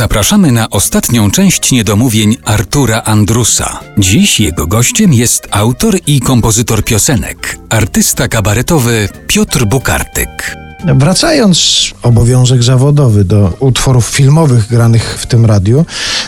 Zapraszamy na ostatnią część niedomówień Artura Andrusa. Dziś jego gościem jest autor i kompozytor piosenek, artysta kabaretowy Piotr Bukartyk. Wracając, obowiązek zawodowy do utworów filmowych granych w tym radiu,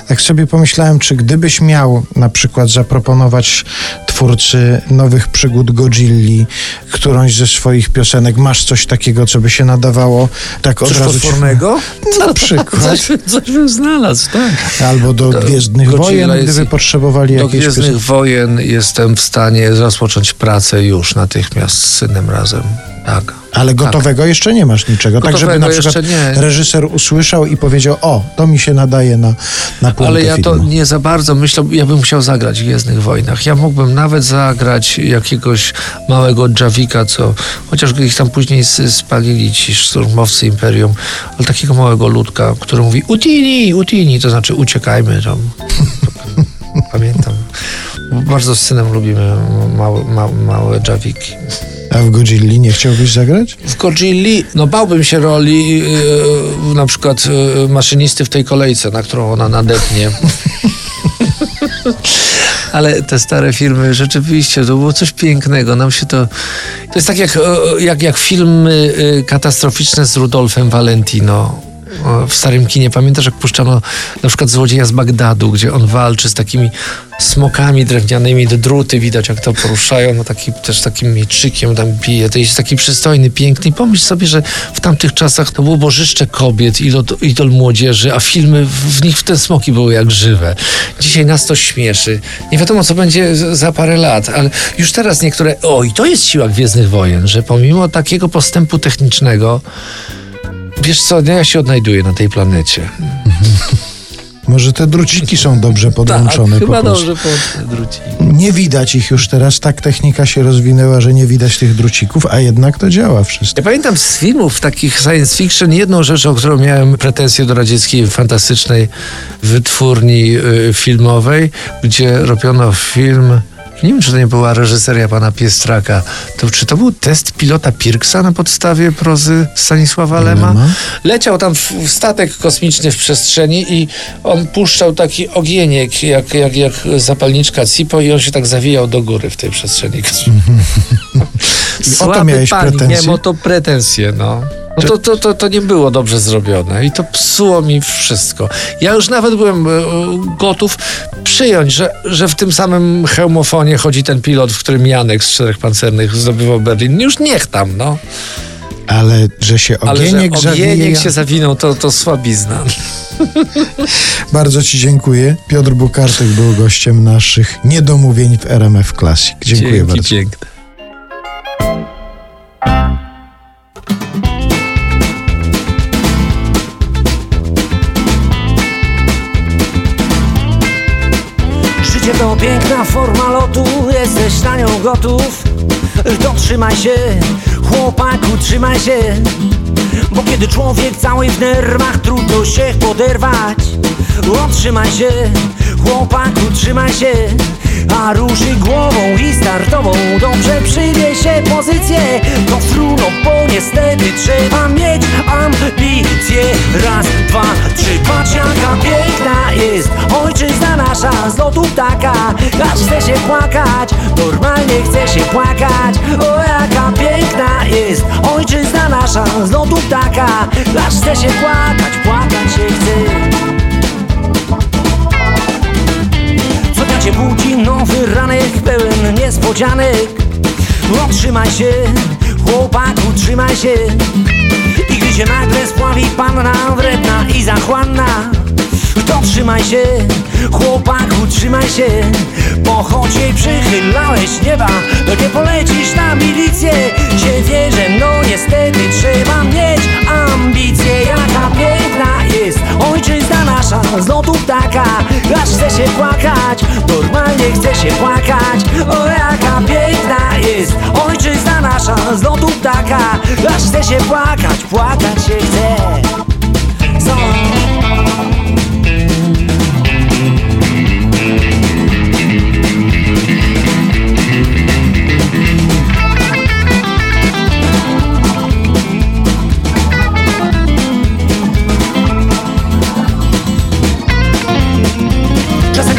tak sobie pomyślałem, czy gdybyś miał na przykład zaproponować twórcy nowych przygód Godzilli, którąś ze swoich piosenek, masz coś takiego, co by się nadawało tak od Coś razu... potwornego? Na przykład. Coś, coś bym znalazł, tak. Albo do Gwiezdnych Godzilla Wojen, jest- gdyby potrzebowali Do jakieś Gwiezdnych piosenki. Wojen jestem w stanie rozpocząć pracę już natychmiast z synem razem. Tak. Ale gotowego jeszcze nie masz niczego. tak, żeby na Gotowego przykład reżyser usłyszał i powiedział, o, to mi się nadaje na, na Ale ja to filmu. nie za bardzo myślę, ja bym chciał zagrać w Gwiezdnych Wojnach. Ja mógłbym nawet zagrać jakiegoś małego Javika, co chociaż ich tam później spalili ci szturmowcy Imperium, ale takiego małego ludka, który mówi Utini, Utini, to znaczy uciekajmy tam. Pamiętam. Bardzo z synem lubimy małe, małe, małe Javiki. A w Godzilli nie chciałbyś zagrać? W Godzilli, no bałbym się roli yy, na przykład yy, maszynisty w tej kolejce, na którą ona nadepnie. Ale te stare filmy rzeczywiście to było coś pięknego. Nam się to. To jest tak jak, jak, jak filmy e, katastroficzne z Rudolfem Valentino. W starym kinie pamiętasz, jak puszczano na przykład Złodzieja z Bagdadu, gdzie on walczy z takimi smokami drewnianymi, te druty widać, jak to poruszają, no taki, też takim mieczykiem tam bije. To jest taki przystojny, piękny. I pomyśl sobie, że w tamtych czasach to było bożyszcze kobiet, idol, idol młodzieży, a filmy, w, w nich te smoki były jak żywe. Dzisiaj nas to śmieszy. Nie wiadomo, co będzie za parę lat, ale już teraz niektóre... O, i to jest siła Gwiezdnych Wojen, że pomimo takiego postępu technicznego, wiesz co, no ja się odnajduję na tej planecie. Może te druciki są dobrze podłączone tak, po chyba prostu. dobrze podrzuci. Nie widać ich już teraz, tak technika się rozwinęła, że nie widać tych drucików, a jednak to działa wszystko. Ja pamiętam z filmów takich science fiction jedną rzecz, o którą miałem pretensje do radzieckiej fantastycznej wytwórni y, filmowej, gdzie robiono film. Nie wiem, czy to nie była reżyseria pana Piestraka. To, czy to był test pilota Pirksa na podstawie prozy Stanisława Lema? Lema. Leciał tam w, w statek kosmiczny w przestrzeni i on puszczał taki ogieniek, jak, jak, jak zapalniczka Cipo i on się tak zawijał do góry w tej przestrzeni kosmicznej. I o to miałeś pretensje? Miałem o to pretensje, no. No to, to, to, to nie było dobrze zrobione i to psuło mi wszystko. Ja już nawet byłem e, gotów przyjąć, że, że w tym samym hełmofonie chodzi ten pilot, w którym Janek z Czterech Pancernych zdobywał Berlin. Już niech tam, no. Ale że się Ale ogieniek że ogieniek zawija... się zawinął, to, to słabizna. Bardzo Ci dziękuję. Piotr Bukartyk był gościem naszych niedomówień w RMF Classic. Dziękuję Dzięki bardzo. piękne. Piękna forma lotu, jesteś na nią gotów. To trzymaj się, chłopaku, trzymaj się. Bo kiedy człowiek cały w nerwach, trudno się poderwać. O, trzymaj się, chłopaku, trzymaj się a ruszy głową i startową. Dobrze przyjmie się pozycję To fruno, bo niestety trzeba mieć ambicje. Raz, dwa, trzy, patrz jaka piękna jest Ojczyzna nasza. Z lotu ptaka Aż chce się płakać, normalnie chce się płakać. O jaka piękna jest Ojczyzna nasza. Z lotu ptaka Aż chce się płakać, płakać się chce niespodzianek No trzymaj się, chłopaku, trzymaj się. I gdy się nagle spławi panna wredna i zachłanna to trzymaj się, chłopaku, trzymaj się. Bo choć jej przychylałeś nieba To nie polecisz na milicję. Się wierzę, no niestety trzeba Aż chce się płakać, płakać się chce. Co?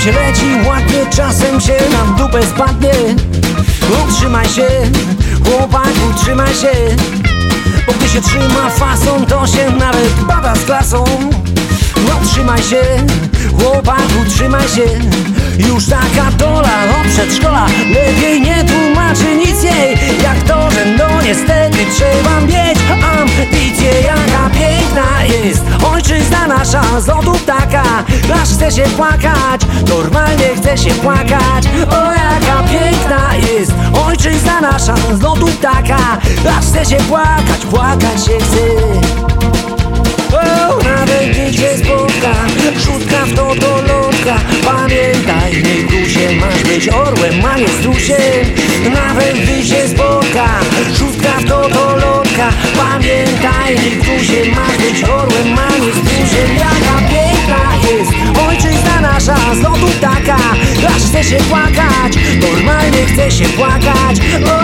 się leci ładnie, czasem się na dupę spadnie. Utrzymaj się, chłopaku, trzymaj się Bo gdy się trzyma fason, to się nawet bada z klasą No trzymaj się, chłopaku, trzymaj się. Już taka dola od przedszkola. Lepiej nie tłumaczy nic jej. Jak to, że no niestety trzeba mieć ambicje Jaka piękna jest ojczyzna nasza. Z lotu ptaka Aż chce się płakać, normalnie chce się płakać. O jaka piękna jest ojczyzna nasza. Z lotu ptaka Aż chce się płakać, płakać się chce być orłem, nie strusiem Nawet gdy cię spotka Rzutka w to do lotka Pamiętaj, nie grusie Masz być orłem, a nie strusiem Jaka piękna jest Ojczyzna nasza z lotu ptaka Aż chce się płakać Normalnie chce się płakać. O,